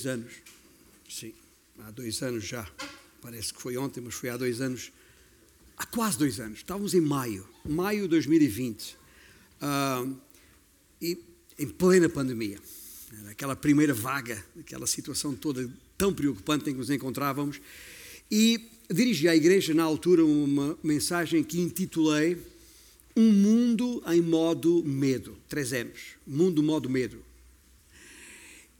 dois anos. Sim, há dois anos já. Parece que foi ontem, mas foi há dois anos. Há quase dois anos. Estávamos em maio, maio de 2020. Uh, e em plena pandemia. Aquela primeira vaga, aquela situação toda tão preocupante em que nos encontrávamos. E dirigi à igreja, na altura, uma mensagem que intitulei Um Mundo em Modo Medo. Três anos. Mundo Modo Medo.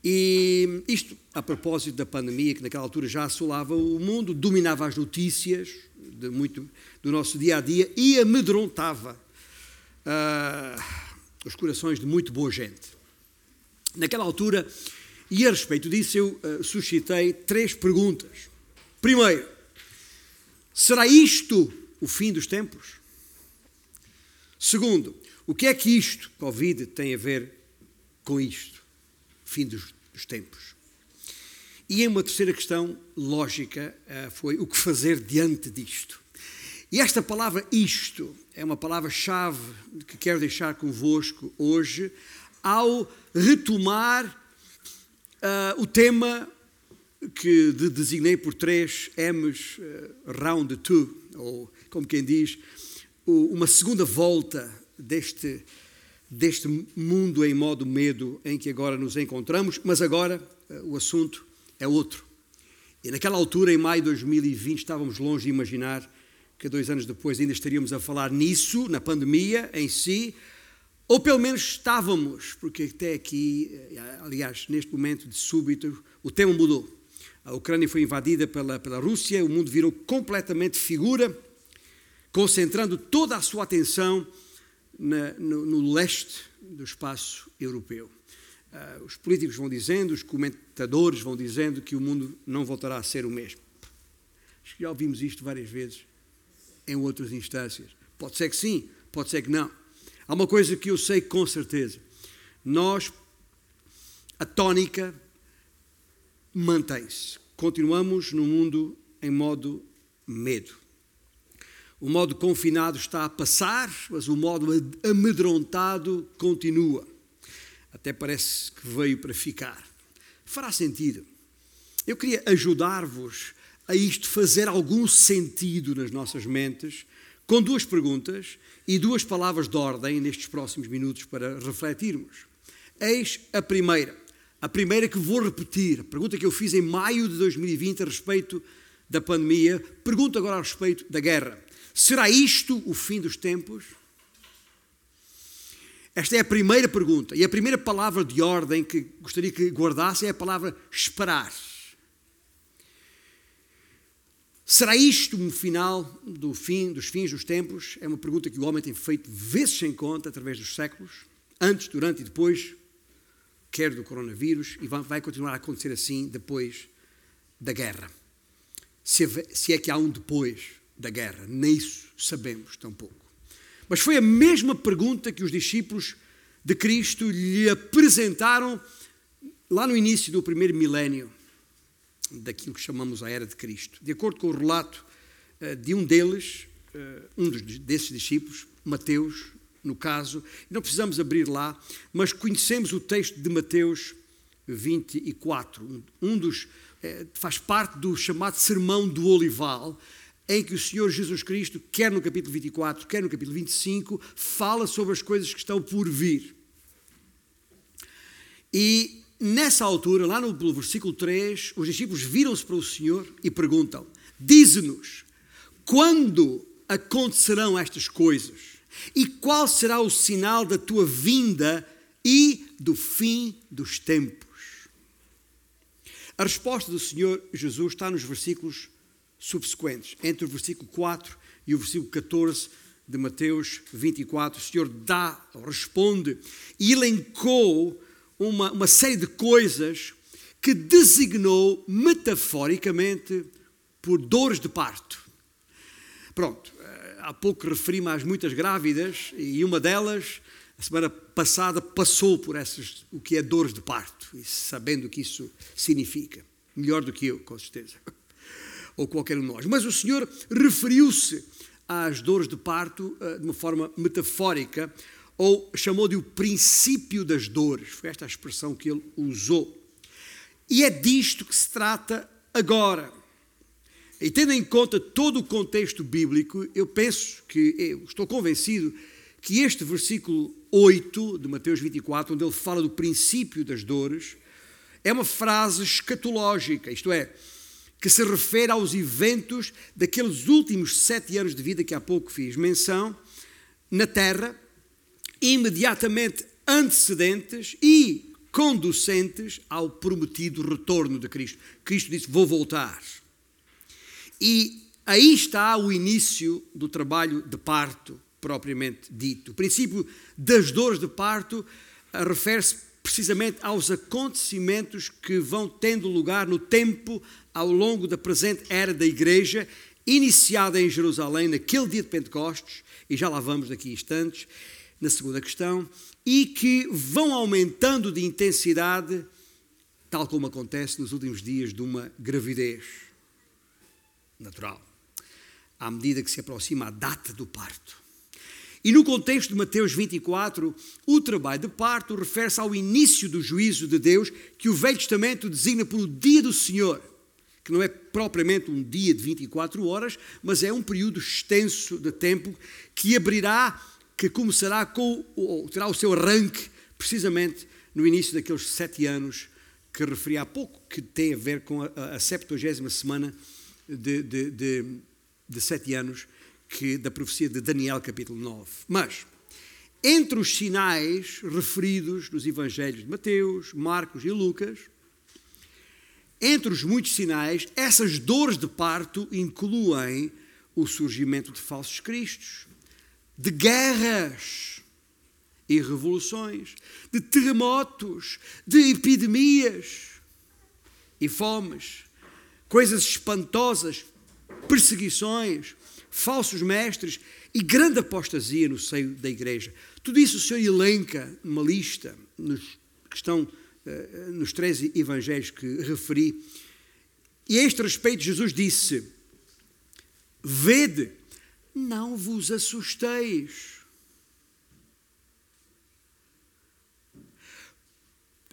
E isto a propósito da pandemia, que naquela altura já assolava o mundo, dominava as notícias de muito do nosso dia a dia e amedrontava uh, os corações de muito boa gente. Naquela altura, e a respeito disso, eu uh, suscitei três perguntas. Primeiro, será isto o fim dos tempos? Segundo, o que é que isto, Covid, tem a ver com isto? Fim dos, dos tempos. E em uma terceira questão lógica uh, foi o que fazer diante disto. E esta palavra isto é uma palavra-chave que quero deixar convosco hoje ao retomar uh, o tema que designei por três M's uh, round two, ou como quem diz, uma segunda volta deste, deste mundo em modo medo em que agora nos encontramos, mas agora uh, o assunto é outro. E naquela altura, em maio de 2020, estávamos longe de imaginar que dois anos depois ainda estaríamos a falar nisso, na pandemia em si, ou pelo menos estávamos, porque até aqui, eh, aliás, neste momento de súbito, o tema mudou. A Ucrânia foi invadida pela, pela Rússia, o mundo virou completamente figura, concentrando toda a sua atenção na, no, no, leste do espaço europeu. Uh, os políticos vão dizendo, os comentadores vão dizendo que o mundo não voltará a ser o mesmo. Acho que já ouvimos isto várias vezes em outras instâncias. Pode ser que sim, pode ser que não. Há uma coisa que eu sei com certeza. Nós, a tónica mantém-se. Continuamos no mundo em modo medo. O modo confinado está a passar, mas o modo amedrontado continua. Até parece que veio para ficar. Fará sentido. Eu queria ajudar-vos a isto fazer algum sentido nas nossas mentes, com duas perguntas e duas palavras de ordem nestes próximos minutos para refletirmos. Eis a primeira. A primeira que vou repetir, a pergunta que eu fiz em maio de 2020 a respeito da pandemia, pergunto agora a respeito da guerra. Será isto o fim dos tempos? Esta é a primeira pergunta. E a primeira palavra de ordem que gostaria que guardasse é a palavra esperar. Será isto um final do fim, dos fins dos tempos? É uma pergunta que o homem tem feito vezes sem conta através dos séculos, antes, durante e depois, quer do coronavírus, e vai continuar a acontecer assim depois da guerra. Se é que há um depois da guerra, nem isso sabemos tampouco. Mas foi a mesma pergunta que os discípulos de Cristo lhe apresentaram lá no início do primeiro milénio daquilo que chamamos a era de Cristo. De acordo com o relato uh, de um deles, uh, um desses discípulos, Mateus, no caso, não precisamos abrir lá, mas conhecemos o texto de Mateus 24. Um, dos uh, faz parte do chamado Sermão do Olival, em que o Senhor Jesus Cristo, quer no capítulo 24, quer no capítulo 25, fala sobre as coisas que estão por vir. E Nessa altura, lá no versículo 3, os discípulos viram-se para o Senhor e perguntam: Dize-nos, quando acontecerão estas coisas? E qual será o sinal da tua vinda e do fim dos tempos? A resposta do Senhor Jesus está nos versículos subsequentes, entre o versículo 4 e o versículo 14 de Mateus 24. O Senhor dá, responde e elencou uma, uma série de coisas que designou metaforicamente por dores de parto. Pronto, eh, há pouco referi-me às muitas grávidas e uma delas, a semana passada, passou por essas, o que é dores de parto, e sabendo o que isso significa. Melhor do que eu, com certeza. Ou qualquer um de nós. Mas o Senhor referiu-se às dores de parto eh, de uma forma metafórica, ou chamou de o princípio das dores, foi esta a expressão que ele usou. E é disto que se trata agora. E tendo em conta todo o contexto bíblico, eu penso que, eu estou convencido que este versículo 8 de Mateus 24, onde ele fala do princípio das dores, é uma frase escatológica, isto é, que se refere aos eventos daqueles últimos sete anos de vida que há pouco fiz menção, na terra, imediatamente antecedentes e conducentes ao prometido retorno de Cristo. Cristo disse: Vou voltar. E aí está o início do trabalho de parto, propriamente dito. O princípio das dores de parto eh, refere-se precisamente aos acontecimentos que vão tendo lugar no tempo ao longo da presente era da Igreja, iniciada em Jerusalém naquele dia de Pentecostes, e já lá vamos daqui a instantes, na segunda questão, e que vão aumentando de intensidade, tal como acontece nos últimos dias de uma gravidez natural, à medida que se aproxima a data do parto. E no contexto de Mateus 24, o trabalho de parto refere-se ao início do juízo de Deus que o Velho Testamento designa por o dia do Senhor, que não é propriamente um dia de 24 horas, mas é um período extenso de tempo que abrirá, que começará com, ou terá o seu arranque precisamente no início daqueles sete anos que referi há pouco, que tem a ver com a, a 70 semana de, de, de, de sete anos que, da profecia de Daniel, capítulo 9. Mas, entre os sinais referidos nos evangelhos de Mateus, Marcos e Lucas, entre os muitos sinais, essas dores de parto incluem o surgimento de falsos cristos, de guerras e revoluções, de terremotos, de epidemias e fomes, coisas espantosas, perseguições, falsos mestres e grande apostasia no seio da igreja. Tudo isso o Senhor elenca numa lista nos, que estão nos três evangelhos que referi. E a este respeito, Jesus disse: Vede, não vos assusteis.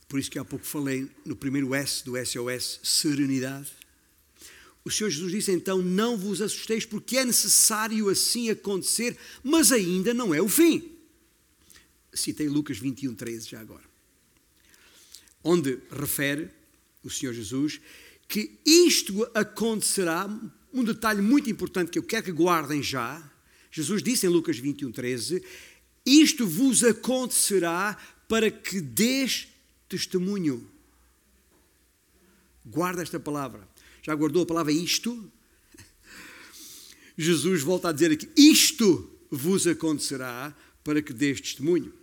Por isso que há pouco falei no primeiro S do SOS, serenidade. O Senhor Jesus disse então: Não vos assusteis, porque é necessário assim acontecer, mas ainda não é o fim. Citei Lucas 21, 13 já agora. Onde refere o Senhor Jesus que isto acontecerá, um detalhe muito importante que eu quero que guardem já. Jesus disse em Lucas 21, 13: Isto vos acontecerá para que des testemunho. Guarda esta palavra já guardou a palavra isto? Jesus volta a dizer aqui: Isto vos acontecerá para que deis testemunho.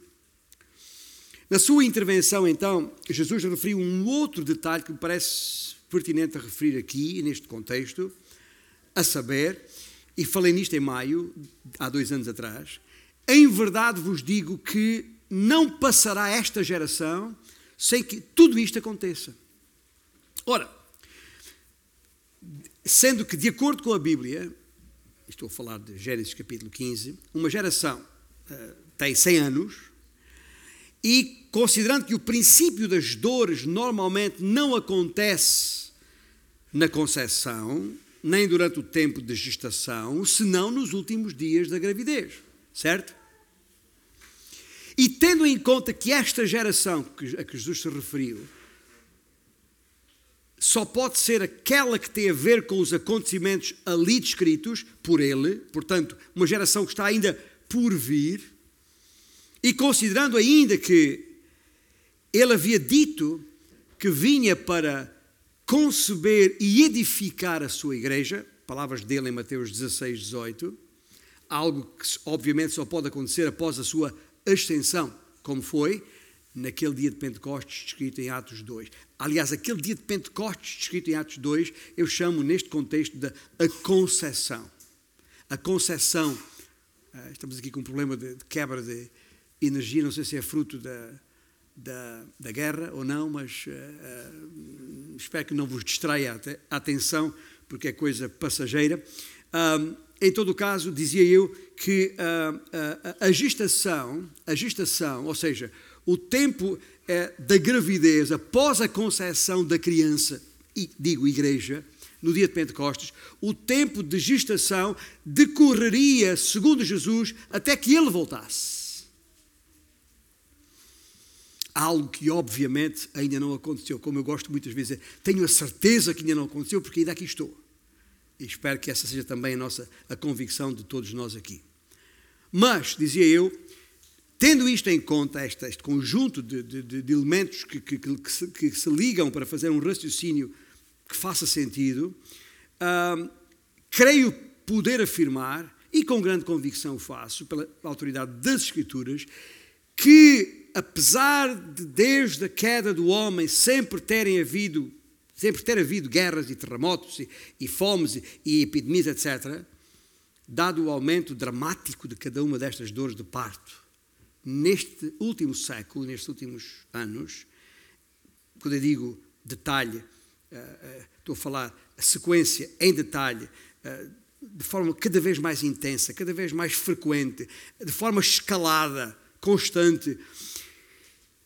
Na sua intervenção, então, Jesus referiu um outro detalhe que me parece pertinente a referir aqui, neste contexto, a saber, e falei nisto em maio, há dois anos atrás, em verdade vos digo que não passará esta geração sem que tudo isto aconteça. Ora, Sendo que, de acordo com a Bíblia, estou a falar de Gênesis capítulo 15, uma geração uh, tem 100 anos, e considerando que o princípio das dores normalmente não acontece na concepção, nem durante o tempo de gestação, senão nos últimos dias da gravidez, certo? E tendo em conta que esta geração a que Jesus se referiu só pode ser aquela que tem a ver com os acontecimentos ali descritos por ele, portanto, uma geração que está ainda por vir, e considerando ainda que ele havia dito que vinha para conceber e edificar a sua igreja, palavras dele em Mateus 16, 18, algo que obviamente só pode acontecer após a sua ascensão, como foi, naquele dia de Pentecostes descrito em Atos 2. Aliás, aquele dia de Pentecostes descrito em Atos 2, eu chamo neste contexto de a concessão. A concessão, ah, estamos aqui com um problema de, quebra de energia, não sei se é fruto da, da, da guerra ou não, mas uh, espero que não vos distraia a atenção, porque é coisa passageira. Em todo o caso, dizia eu que uh, a gestação, a gestação, ou seja, o tempo é, da gravidez após a concepção da criança, e digo igreja, no dia de Pentecostes, o tempo de gestação decorreria, segundo Jesus, até que ele voltasse. Algo que obviamente ainda não aconteceu, como eu gosto muitas vezes, tenho a certeza que ainda não aconteceu, porque ainda aqui estou. E espero que essa seja também a nossa a convicção de todos nós aqui. Mas, dizia eu, tendo isto em conta, este, este conjunto de, de, de elementos que, que, que, se, que se ligam para fazer um raciocínio que faça sentido, uh, creio poder afirmar, e com grande convicção faço, pela autoridade das Escrituras, que apesar de desde a queda do homem sempre terem havido, sempre ter havido guerras e terremotos e, e fomes e, epidemias, etc., dado o aumento dramático de cada uma destas dores de parto, neste último século, nestes últimos anos, quando eu digo detalhe, eh, eh, estou a falar a sequência em detalhe, eh, de forma cada vez mais intensa, cada vez mais frequente, de forma escalada, constante.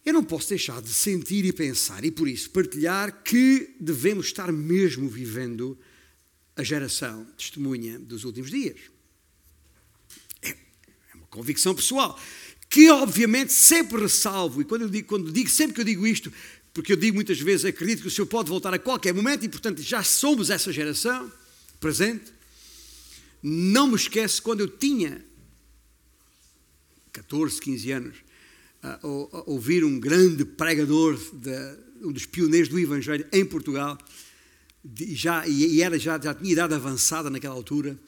Eu não posso deixar de sentir e pensar, e por isso partilhar, que devemos estar mesmo vivendo a geração testemunha dos últimos dias. É, é uma convicção pessoal, que obviamente sempre ressalvo, e quando, eu digo, quando digo, sempre que eu digo isto, porque eu digo muitas vezes, acredito que o Senhor pode voltar a qualquer momento e, portanto, já somos essa geração presente. Não me esqueço quando eu tinha 14, 15 anos, a, a ouvir um grande pregador, de, um dos pioneiros do Evangelho em Portugal, de, já, e era, já, já tinha idade avançada naquela altura,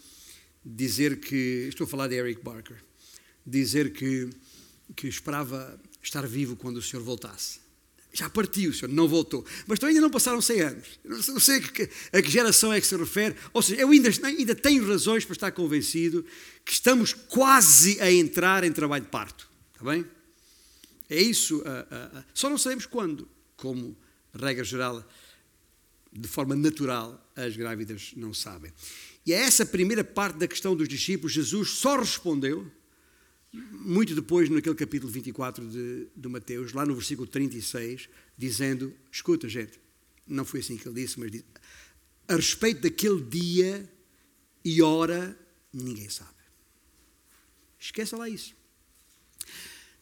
dizer que, estou a falar de Eric Barker, dizer que, que esperava estar vivo quando o Senhor voltasse já partiu, senhor não voltou. Mas então ainda não passaram 100 anos. Não sei a que, a que geração é que se refere. Ou seja, eu ainda, ainda tenho razões para estar convencido que estamos quase a entrar em trabalho de parto. Está bem? É isso. Uh, uh, uh. Só não sabemos quando. Como regra geral, de forma natural, as grávidas não sabem. E é essa primeira parte da questão dos discípulos. Jesus só respondeu muito depois, naquele capítulo 24 de, de Mateus, lá no versículo 36, dizendo: Escuta, gente, não foi assim que ele disse, mas a respeito daquele dia e hora, ninguém sabe. Esqueça lá isso.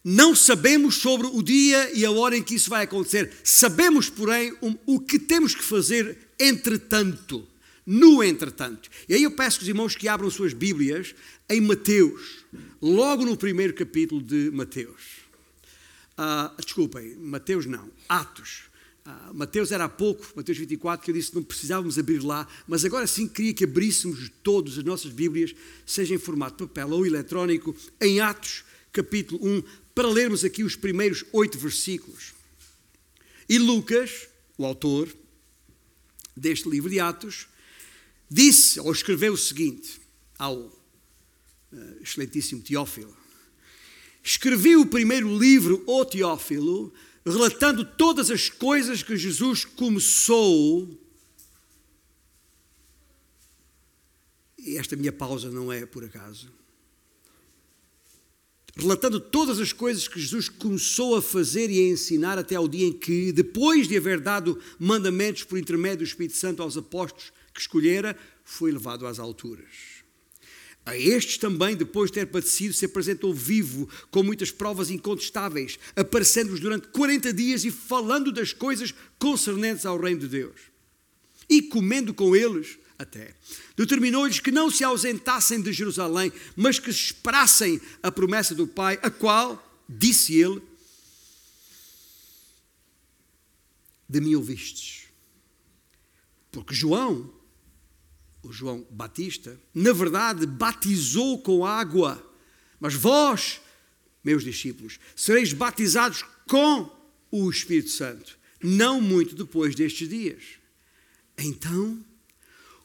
Não sabemos sobre o dia e a hora em que isso vai acontecer. Sabemos, porém, o que temos que fazer entretanto. No entretanto. E aí eu peço que os irmãos que abram suas Bíblias em Mateus, logo no primeiro capítulo de Mateus. Uh, desculpem, Mateus não, Atos. Uh, Mateus era há pouco, Mateus 24, que eu disse que não precisávamos abrir lá, mas agora sim queria que abríssemos todas as nossas Bíblias, seja em formato papel ou eletrónico, em Atos, capítulo 1, para lermos aqui os primeiros oito versículos. E Lucas, o autor deste livro de Atos, disse ou escreveu o seguinte ao uh, excelentíssimo Teófilo. Escrevi o primeiro livro, O Teófilo, relatando todas as coisas que Jesus começou. E esta minha pausa não é por acaso. Relatando todas as coisas que Jesus começou a fazer e a ensinar até ao dia em que, depois de haver dado mandamentos por intermédio do Espírito Santo aos apóstolos que escolhera, foi levado às alturas. A estes também, depois de ter padecido, se apresentou vivo, com muitas provas incontestáveis, aparecendo-nos durante 40 dias e falando das coisas concernentes ao reino de Deus. E comendo com eles, até, determinou-lhes que não se ausentassem de Jerusalém, mas que esperassem a promessa do Pai, a qual, disse ele, de mim ouvistes. Porque João o João Batista, na verdade batizou com água, mas vós, meus discípulos, sereis batizados com o Espírito Santo, não muito depois destes dias. Então,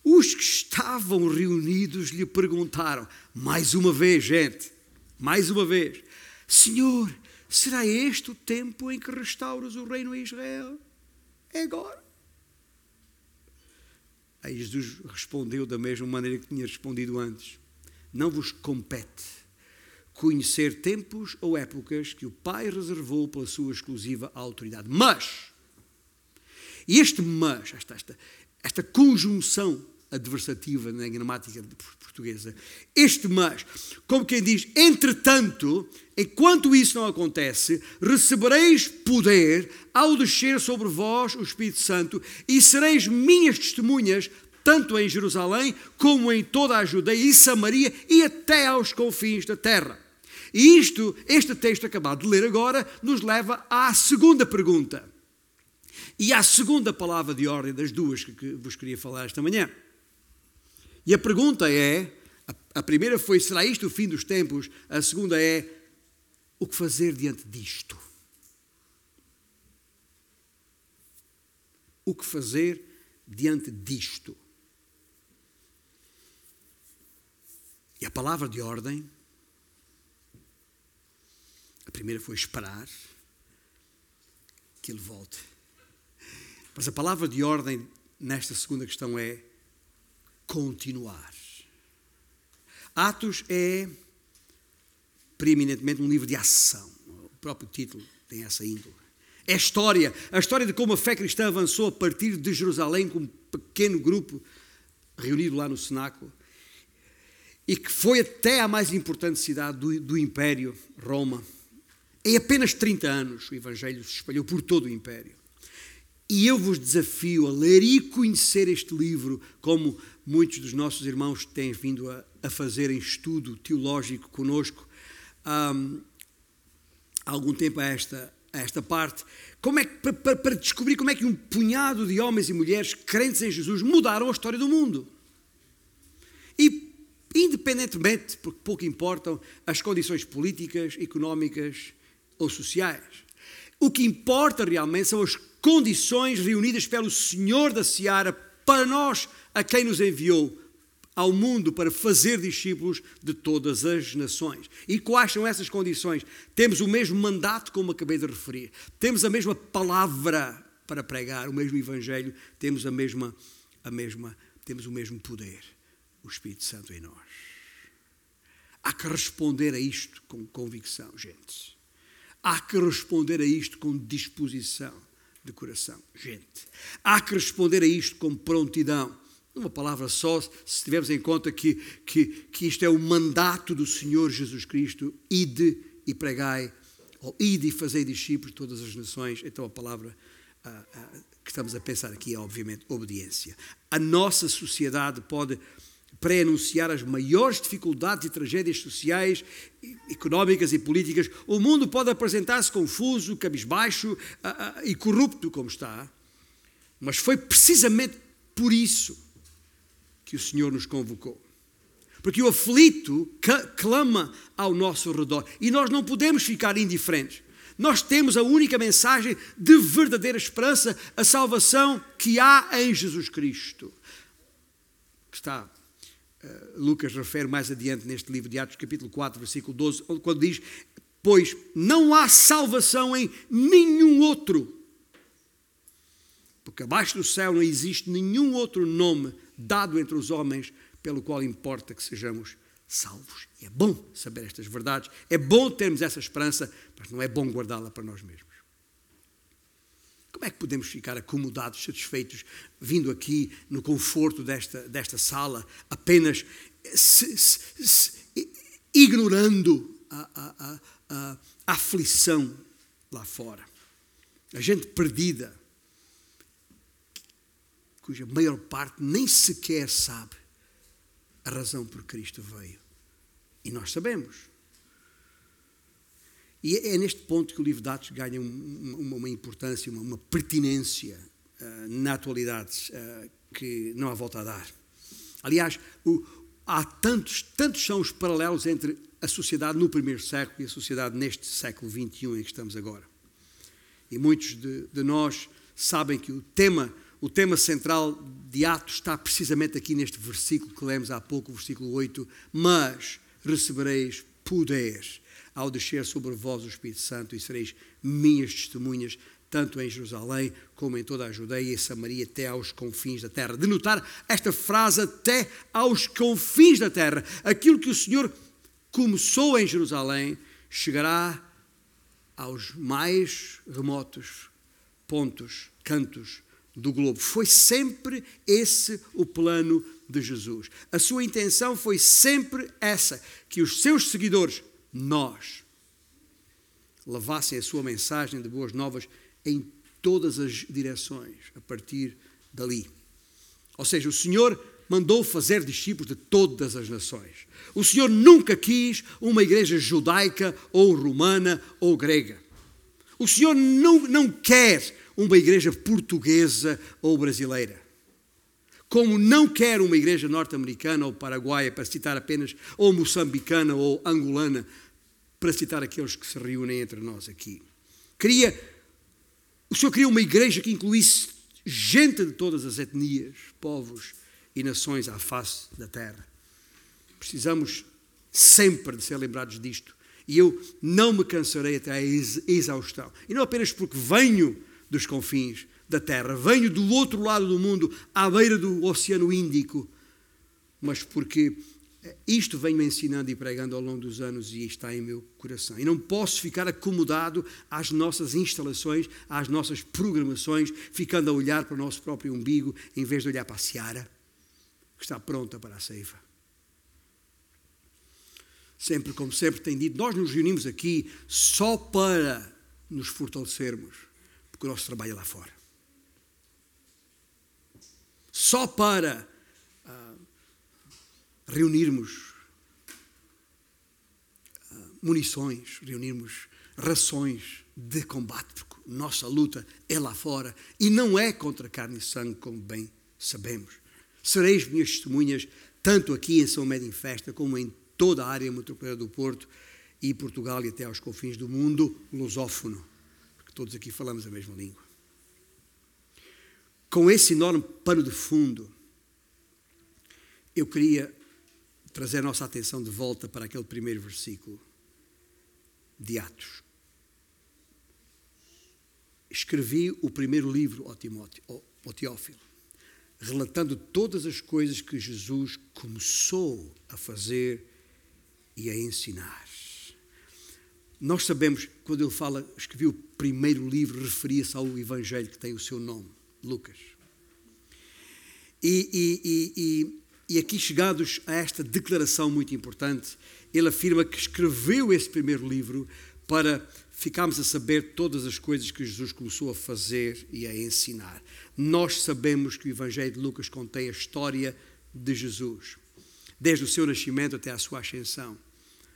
os que estavam reunidos lhe perguntaram, mais uma vez, gente, mais uma vez, Senhor, será este o tempo em que restauras o reino a Israel? É agora. Aí Jesus respondeu da mesma maneira que tinha respondido antes: Não vos compete conhecer tempos ou épocas que o Pai reservou pela sua exclusiva autoridade. Mas, e este mas, esta, esta, esta conjunção adversativa na gramática portuguesa, este mas, como quem diz, entretanto, enquanto isso não acontece, recebereis poder ao descer sobre vós o Espírito Santo e sereis minhas testemunhas tanto em Jerusalém como em toda a Judeia e Samaria e até aos confins da terra. E isto, este texto acabado de ler agora, nos leva à segunda pergunta. E à segunda palavra de ordem das duas que vos queria falar esta manhã. E a pergunta é: a primeira foi, será isto o fim dos tempos? A segunda é, o que fazer diante disto? O que fazer diante disto? E a palavra de ordem, a primeira foi esperar que ele volte. Mas a palavra de ordem nesta segunda questão é continuar. Atos é preeminentemente um livro de ação. O próprio título tem essa índole. É história, a história de como a fé cristã avançou a partir de Jerusalém com um pequeno grupo reunido lá no cenáculo e que foi até a mais importante cidade do, do Império, Roma. Em apenas 30 anos, o Evangelho se espalhou por todo o Império. E eu vos desafio a ler e conhecer este livro, como muitos dos nossos irmãos têm vindo a, a fazer em estudo teológico conosco um, há algum tempo a esta, a esta parte, como é que, para, para descobrir como é que um punhado de homens e mulheres crentes em Jesus mudaram a história do mundo. E independentemente, porque pouco importam as condições políticas, económicas ou sociais. O que importa realmente são as condições reunidas pelo Senhor da Seara para nós, a quem nos enviou ao mundo para fazer discípulos de todas as nações. E quais são essas condições? Temos o mesmo mandato, como acabei de referir, temos a mesma palavra para pregar, o mesmo evangelho, temos a mesma a mesma temos o mesmo poder o Espírito Santo em nós. Há que responder a isto com convicção, gente. Há que responder a isto com disposição de coração, gente. Há que responder a isto com prontidão. Uma palavra só, se tivermos em conta que, que, que isto é o mandato do Senhor Jesus Cristo, ide e pregai, ou ide e fazei discípulos de todas as nações, então a palavra ah, ah, que estamos a pensar aqui é, obviamente, obediência. A nossa sociedade pode pré-anunciar as maiores dificuldades e tragédias sociais, económicas e políticas, o mundo pode apresentar-se confuso, cabisbaixo e corrupto como está. Mas foi precisamente por isso que o Senhor nos convocou. Porque o aflito clama ao nosso redor e nós não podemos ficar indiferentes. Nós temos a única mensagem de verdadeira esperança, a salvação que há em Jesus Cristo. Está eh, Lucas refere mais adiante neste livro de Atos, capítulo 4, versículo 12, quando diz: Pois não há salvação em nenhum outro, porque abaixo do céu não existe nenhum outro nome dado entre os homens pelo qual importa que sejamos salvos. E é bom saber estas verdades, é bom termos essa esperança, mas não é bom guardá-la para nós mesmos. Como é que podemos ficar acomodados, satisfeitos, vindo aqui no conforto desta, desta sala, apenas se, se, se, ignorando a, a, a, a aflição lá fora? A gente perdida, cuja maior parte nem sequer sabe a razão por que Cristo veio. E nós sabemos. E é neste ponto que o livro de Atos ganha uma, uma importância, uma, uma pertinência uh, na atualidade uh, que não há volta a dar. Aliás, o, há tantos, tantos são os paralelos entre a sociedade no primeiro século e a sociedade neste século XXI em que estamos agora. E muitos de, de nós sabem que o tema, o tema central de Atos está precisamente aqui neste versículo que lemos há pouco, o versículo 8. Mas recebereis poder ao descer sobre vós o Espírito Santo e sereis minhas testemunhas, tanto em Jerusalém como em toda a Judeia e Samaria, até aos confins da terra. De notar esta frase, até aos confins da terra, aquilo que o Senhor começou em Jerusalém, chegará aos mais remotos pontos, cantos do globo. Foi sempre esse o plano de Jesus. A sua intenção foi sempre essa: que os seus seguidores, nós, levassem a sua mensagem de boas novas em todas as direções, a partir dali. Ou seja, o Senhor mandou fazer discípulos de todas as nações. O Senhor nunca quis uma igreja judaica ou romana ou grega. O Senhor não, não quer uma igreja portuguesa ou brasileira. Como não quer uma igreja norte-americana ou paraguaia, para citar apenas, ou moçambicana ou angolana, para citar aqueles que se reúnem entre nós aqui. Queria, o Senhor queria uma igreja que incluísse gente de todas as etnias, povos e nações à face da terra. Precisamos sempre de ser lembrados disto. E eu não me cansarei até a exaustão. E não apenas porque venho dos confins da terra, venho do outro lado do mundo, à beira do Oceano Índico, mas porque isto venho ensinando e pregando ao longo dos anos e está em meu coração. E não posso ficar acomodado às nossas instalações, às nossas programações, ficando a olhar para o nosso próprio umbigo em vez de olhar para a seara que está pronta para a ceifa. Sempre, como sempre tem dito, nós nos reunimos aqui só para nos fortalecermos, porque o nosso trabalho é lá fora. Só para uh, reunirmos uh, munições, reunirmos rações de combate, porque nossa luta é lá fora e não é contra carne e sangue, como bem sabemos. Sereis minhas testemunhas, tanto aqui em São Médio em Festa, como em toda a área metropolitana do Porto e Portugal e até aos confins do mundo lusófono, todos aqui falamos a mesma língua. Com esse enorme pano de fundo, eu queria trazer a nossa atenção de volta para aquele primeiro versículo de Atos. Escrevi o primeiro livro ao, Timóteo, Teófilo relatando todas as coisas que Jesus começou a fazer e a ensinar. Nós sabemos, quando ele fala, escreveu o primeiro livro, referia-se ao Evangelho que tem o seu nome, Lucas. E, e, e, e, aqui, chegados a esta declaração muito importante, ele afirma que escreveu esse primeiro livro para ficarmos a saber todas as coisas que Jesus começou a fazer e a ensinar. Nós sabemos que o Evangelho de Lucas contém a história de Jesus, desde o seu nascimento até a sua ascensão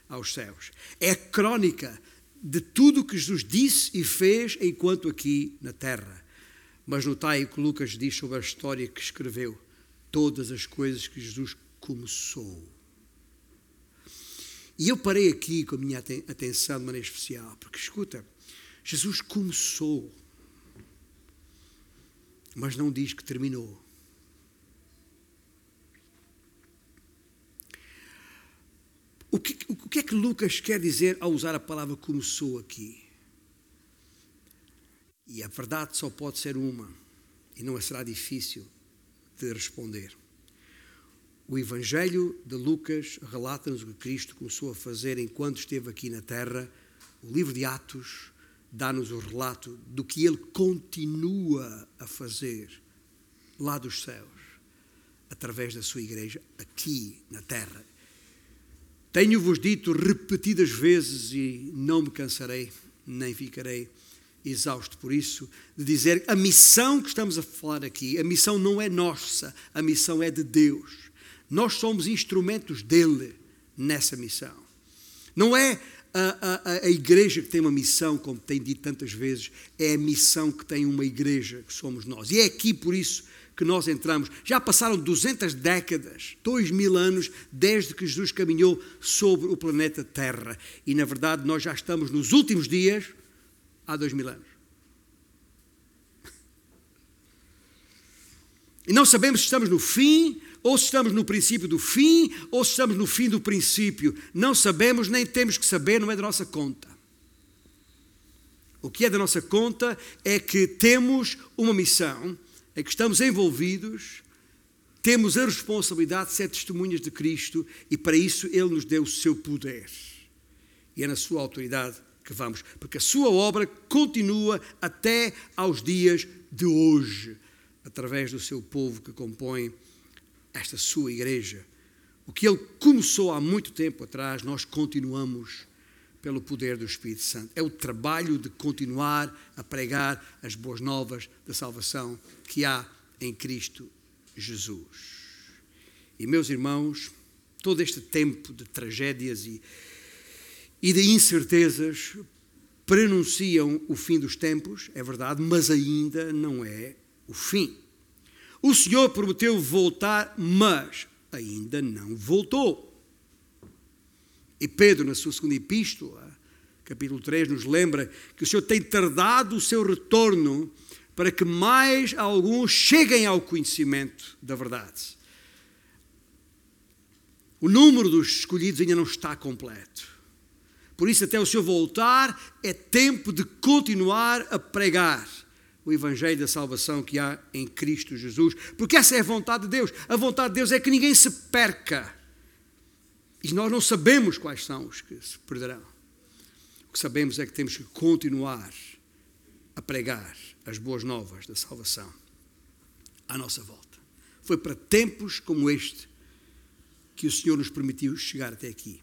aos céus. É a crónica de tudo o que Jesus disse e fez enquanto aqui na terra. Mas notai o que Lucas diz sobre a história que escreveu, todas as coisas que Jesus começou. E eu parei aqui com a minha atenção de maneira especial, porque escuta, Jesus começou mas não diz que terminou. O que, o que é que Lucas quer dizer ao usar a palavra começou aqui? E a verdade só pode ser uma, e não será difícil de responder. O Evangelho de Lucas relata-nos o que Cristo começou a fazer enquanto esteve aqui na terra. O livro de Atos dá-nos o relato do que ele continua a fazer lá dos céus, através da sua igreja, aqui na terra. Tenho-vos dito repetidas vezes e não me cansarei, nem ficarei exausto por isso, de dizer a missão que estamos a falar aqui, a missão não é nossa, a missão é de Deus. Nós somos instrumentos dele nessa missão. Não é a, a, a, igreja que tem uma missão, como tem dito tantas vezes, é a missão que tem uma igreja, que somos nós. E é aqui por isso que nós entramos. Já passaram 200 décadas, dois mil anos, desde que Jesus caminhou sobre o planeta Terra. E, na verdade, nós já estamos nos últimos dias há dois mil anos. E não sabemos se estamos no fim ou se estamos no princípio do fim, ou se estamos no fim do princípio. Não sabemos, nem temos que saber, não é da nossa conta. O que é da nossa conta é que temos uma missão, é que estamos envolvidos temos a responsabilidade de ser testemunhas de Cristo e para isso Ele nos deu o seu poder. E é na sua autoridade que vamos, porque a sua obra continua até aos dias de hoje, através do seu povo que compõe esta sua igreja. O que ele começou há muito tempo atrás, nós continuamos pelo poder do Espírito Santo. É o trabalho de continuar a pregar as boas novas da salvação que há em Cristo Jesus. E meus irmãos, todo este tempo de tragédias e, e de incertezas prenunciam o fim dos tempos, é verdade, mas ainda não é o fim. O Senhor prometeu voltar, mas ainda não voltou. E Pedro, na sua segunda epístola, capítulo 3, nos lembra que o Senhor tem tardado o seu retorno para que mais alguns cheguem ao conhecimento da verdade. O número dos escolhidos ainda não está completo. Por isso, até o Senhor voltar, é tempo de continuar a pregar o Evangelho da salvação que há em Cristo Jesus, porque essa é a vontade de Deus. A vontade de Deus é que ninguém se perca. E nós não sabemos quais são os que se perderão. O que sabemos é que temos que continuar a pregar as boas novas da salvação à nossa volta. Foi para tempos como este que o Senhor nos permitiu chegar até aqui.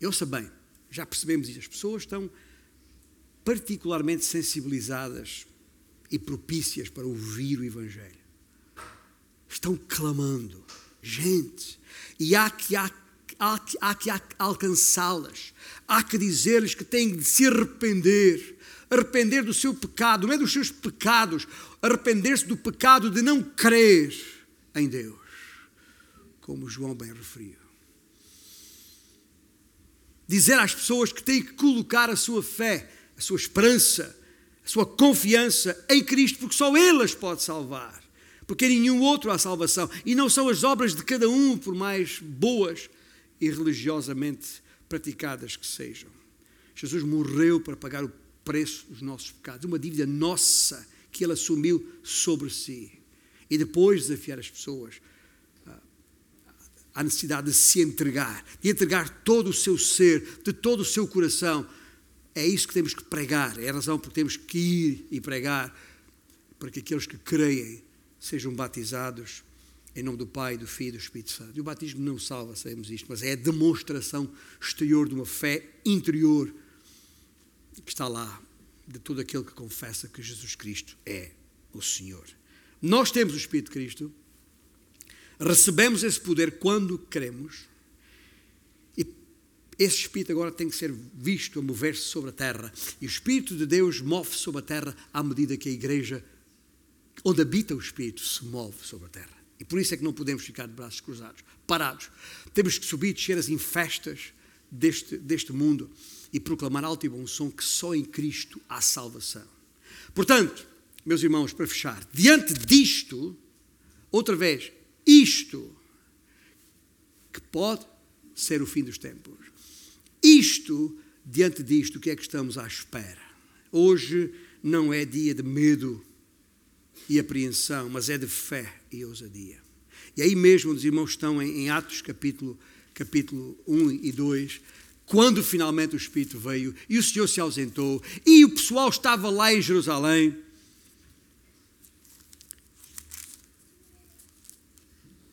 Eu sei bem, já percebemos isso. As pessoas estão particularmente sensibilizadas e propícias para ouvir o Evangelho. Estão clamando. Gente, e há que, há, há, há que alcançá-las. Há que dizer-lhes que têm de se arrepender. Arrepender do seu pecado, não é dos seus pecados. Arrepender-se do pecado de não crer em Deus. Como João bem referiu. Dizer às pessoas que têm que colocar a sua fé a sua esperança, a sua confiança em Cristo, porque só Ele as pode salvar. Porque nenhum outro há salvação. E não são as obras de cada um, por mais boas e religiosamente praticadas que sejam. Jesus morreu para pagar o preço dos nossos pecados, uma dívida nossa que Ele assumiu sobre si. E depois desafiar as pessoas à necessidade de se entregar, de entregar todo o seu ser, de todo o seu coração é isso que temos que pregar, é a razão porque temos que ir e pregar, para que aqueles que creem sejam batizados em nome do Pai, do Filho e do Espírito Santo. E o batismo não salva, sabemos isto, mas é a demonstração exterior de uma fé interior que está lá, de todo aquele que confessa que Jesus Cristo é o Senhor. Nós temos o Espírito de Cristo, recebemos esse poder quando queremos esse Espírito agora tem que ser visto a mover-se sobre a terra. E o Espírito de Deus move-se sobre a terra à medida que a igreja, onde habita o Espírito, se move sobre a terra. E por isso é que não podemos ficar de braços cruzados, parados. Temos que subir e descer as infestas deste, deste mundo e proclamar alto e bom som que só em Cristo há salvação. Portanto, meus irmãos, para fechar, diante disto, outra vez, isto que pode ser o fim dos tempos. Isto, diante disto, o que é que estamos à espera? Hoje não é dia de medo e apreensão, mas é de fé e ousadia. E aí mesmo os irmãos estão em, em Atos capítulo, capítulo 1 e 2, quando finalmente o Espírito veio e o Senhor se ausentou e o pessoal estava lá em Jerusalém.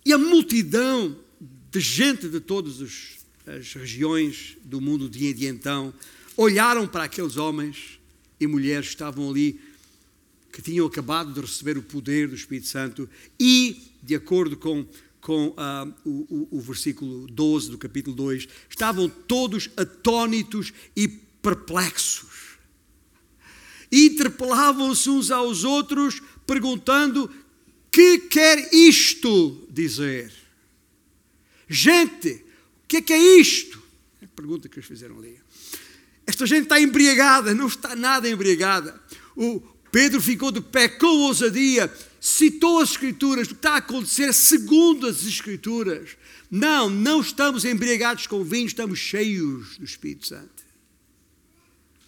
E a multidão de gente de todos os as regiões do mundo de então, olharam para aqueles homens e mulheres que estavam ali, que tinham acabado de receber o poder do Espírito Santo, e, de acordo com, com uh, o, o, o versículo 12 do capítulo 2, estavam todos atônitos e perplexos. Interpelavam-se uns aos outros, perguntando: que quer isto dizer? Gente, o que é que é isto? É a pergunta que eles fizeram ali. Esta gente está embriagada, não está nada embriagada. O Pedro ficou de pé com ousadia, citou as Escrituras, o que está a acontecer segundo as Escrituras. Não, não estamos embriagados com vinho, estamos cheios do Espírito Santo.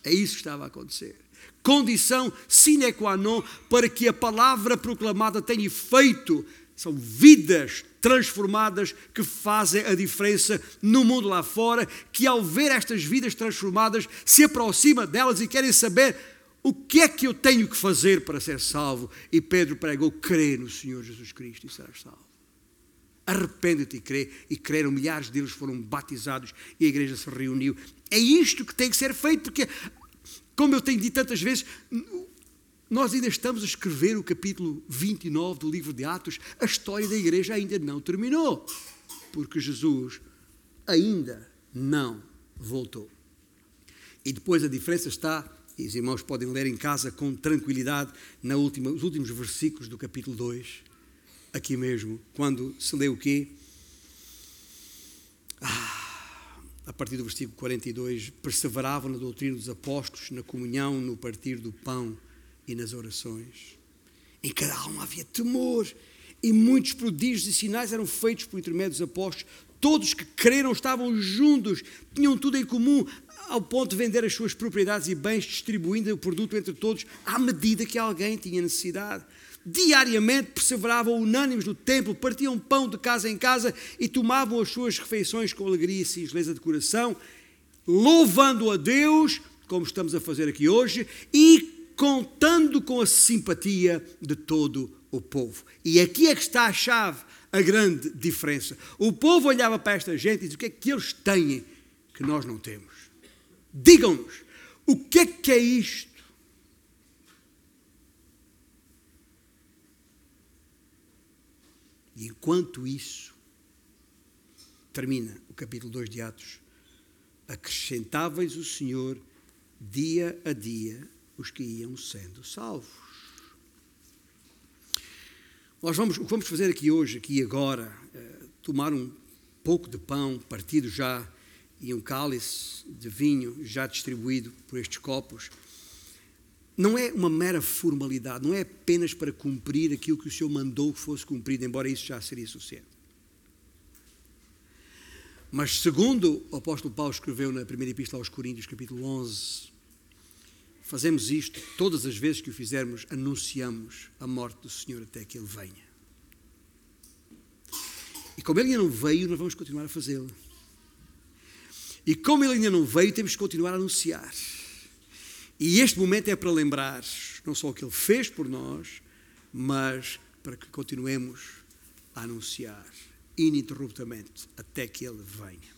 É isso que estava a acontecer. Condição sine qua non para que a palavra proclamada tenha efeito São vidas transformadas que fazem a diferença no mundo lá fora, que ao ver estas vidas transformadas se aproxima delas e querem saber o que é que eu tenho que fazer para ser salvo. E Pedro pregou: crê no Senhor Jesus Cristo e serás salvo. Arrepende-te e crê. E creram, milhares deles foram batizados e a igreja se reuniu. É isto que tem que ser feito, porque, como eu tenho dito tantas vezes, nós ainda estamos a escrever o capítulo 29 do livro de Atos, a história da igreja ainda não terminou, porque Jesus ainda não voltou. E depois a diferença está, e os irmãos podem ler em casa com tranquilidade, última, os últimos versículos do capítulo 2, aqui mesmo, quando se lê o quê? Ah, a partir do versículo 42, perseveravam na doutrina dos apóstolos, na comunhão, no partir do pão e nas orações. Em cada alma havia temor, e muitos prodígios e sinais eram feitos por intermédio dos apóstolos. Todos que creram estavam juntos, tinham tudo em comum, ao ponto de vender as suas propriedades e bens, distribuindo o produto entre todos, à medida que alguém tinha necessidade. Diariamente perseveravam unânimes no templo, partiam pão de casa em casa e tomavam as suas refeições com alegria e singeleza de coração, louvando a Deus, como estamos a fazer aqui hoje, e contando com a simpatia de todo o povo. E aqui é que está a chave, a grande diferença. O povo olhava para esta gente e dizia: o que é que eles têm que nós não temos? Digam-nos, o que é que é isto? E enquanto isso, termina o capítulo 2 de Atos, acrescentáveis o Senhor dia a dia os que iam sendo salvos. Nós vamos, o que vamos fazer aqui hoje, aqui agora, é tomar um pouco de pão partido já e um cálice de vinho já distribuído por estes copos. Não é uma mera formalidade, não é apenas para cumprir aquilo que o Senhor mandou que fosse cumprido, embora isso já seria suficiente. Mas, segundo o apóstolo Paulo escreveu na primeira epístola aos Coríntios, capítulo 11, Fazemos isto todas as vezes que o fizermos, anunciamos a morte do Senhor até que Ele venha. E como Ele ainda não veio, nós vamos continuar a fazê-lo. E como Ele ainda não veio, temos que continuar a anunciar. E este momento é para lembrar não só o que Ele fez por nós, mas para que continuemos a anunciar ininterruptamente até que Ele venha.